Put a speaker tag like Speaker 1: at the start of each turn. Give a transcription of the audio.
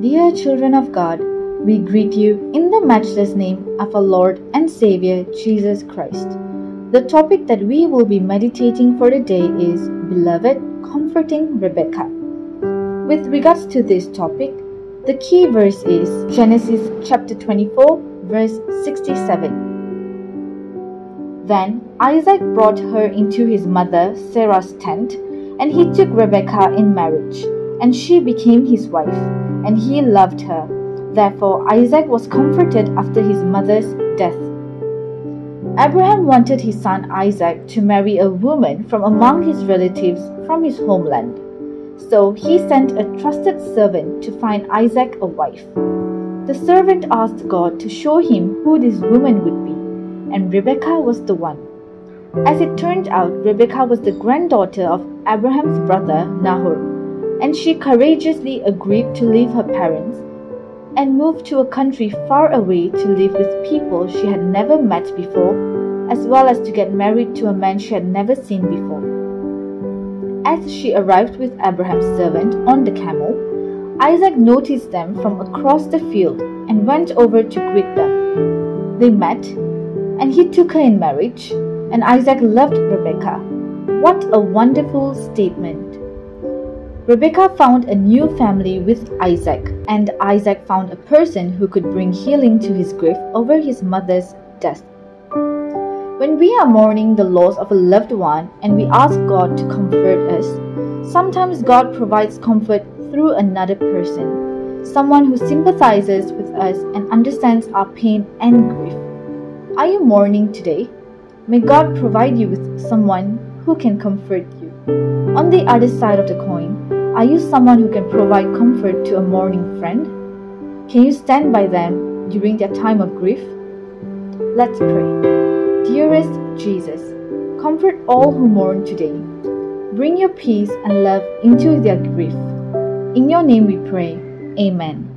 Speaker 1: Dear children of God, we greet you in the matchless name of our Lord and Savior Jesus Christ. The topic that we will be meditating for today is Beloved Comforting Rebekah. With regards to this topic, the key verse is Genesis chapter 24, verse 67. Then Isaac brought her into his mother Sarah's tent, and he took Rebekah in marriage, and she became his wife, and he loved her. Therefore Isaac was comforted after his mother's death. Abraham wanted his son Isaac to marry a woman from among his relatives from his homeland. So he sent a trusted servant to find Isaac a wife. The servant asked God to show him who this woman would be, and Rebekah was the one. As it turned out, Rebekah was the granddaughter of Abraham's brother Nahor, and she courageously agreed to leave her parents and move to a country far away to live with people she had never met before, as well as to get married to a man she had never seen before. As she arrived with Abraham's servant on the camel, Isaac noticed them from across the field and went over to greet them. They met, and he took her in marriage, and Isaac loved Rebekah. What a wonderful statement! Rebekah found a new family with Isaac, and Isaac found a person who could bring healing to his grief over his mother's death. When we are mourning the loss of a loved one and we ask God to comfort us, sometimes God provides comfort through another person, someone who sympathizes with us and understands our pain and grief. Are you mourning today? May God provide you with someone who can comfort you. On the other side of the coin, are you someone who can provide comfort to a mourning friend? Can you stand by them during their time of grief? Let's pray. Dearest Jesus, comfort all who mourn today. Bring your peace and love into their grief. In your name we pray. Amen.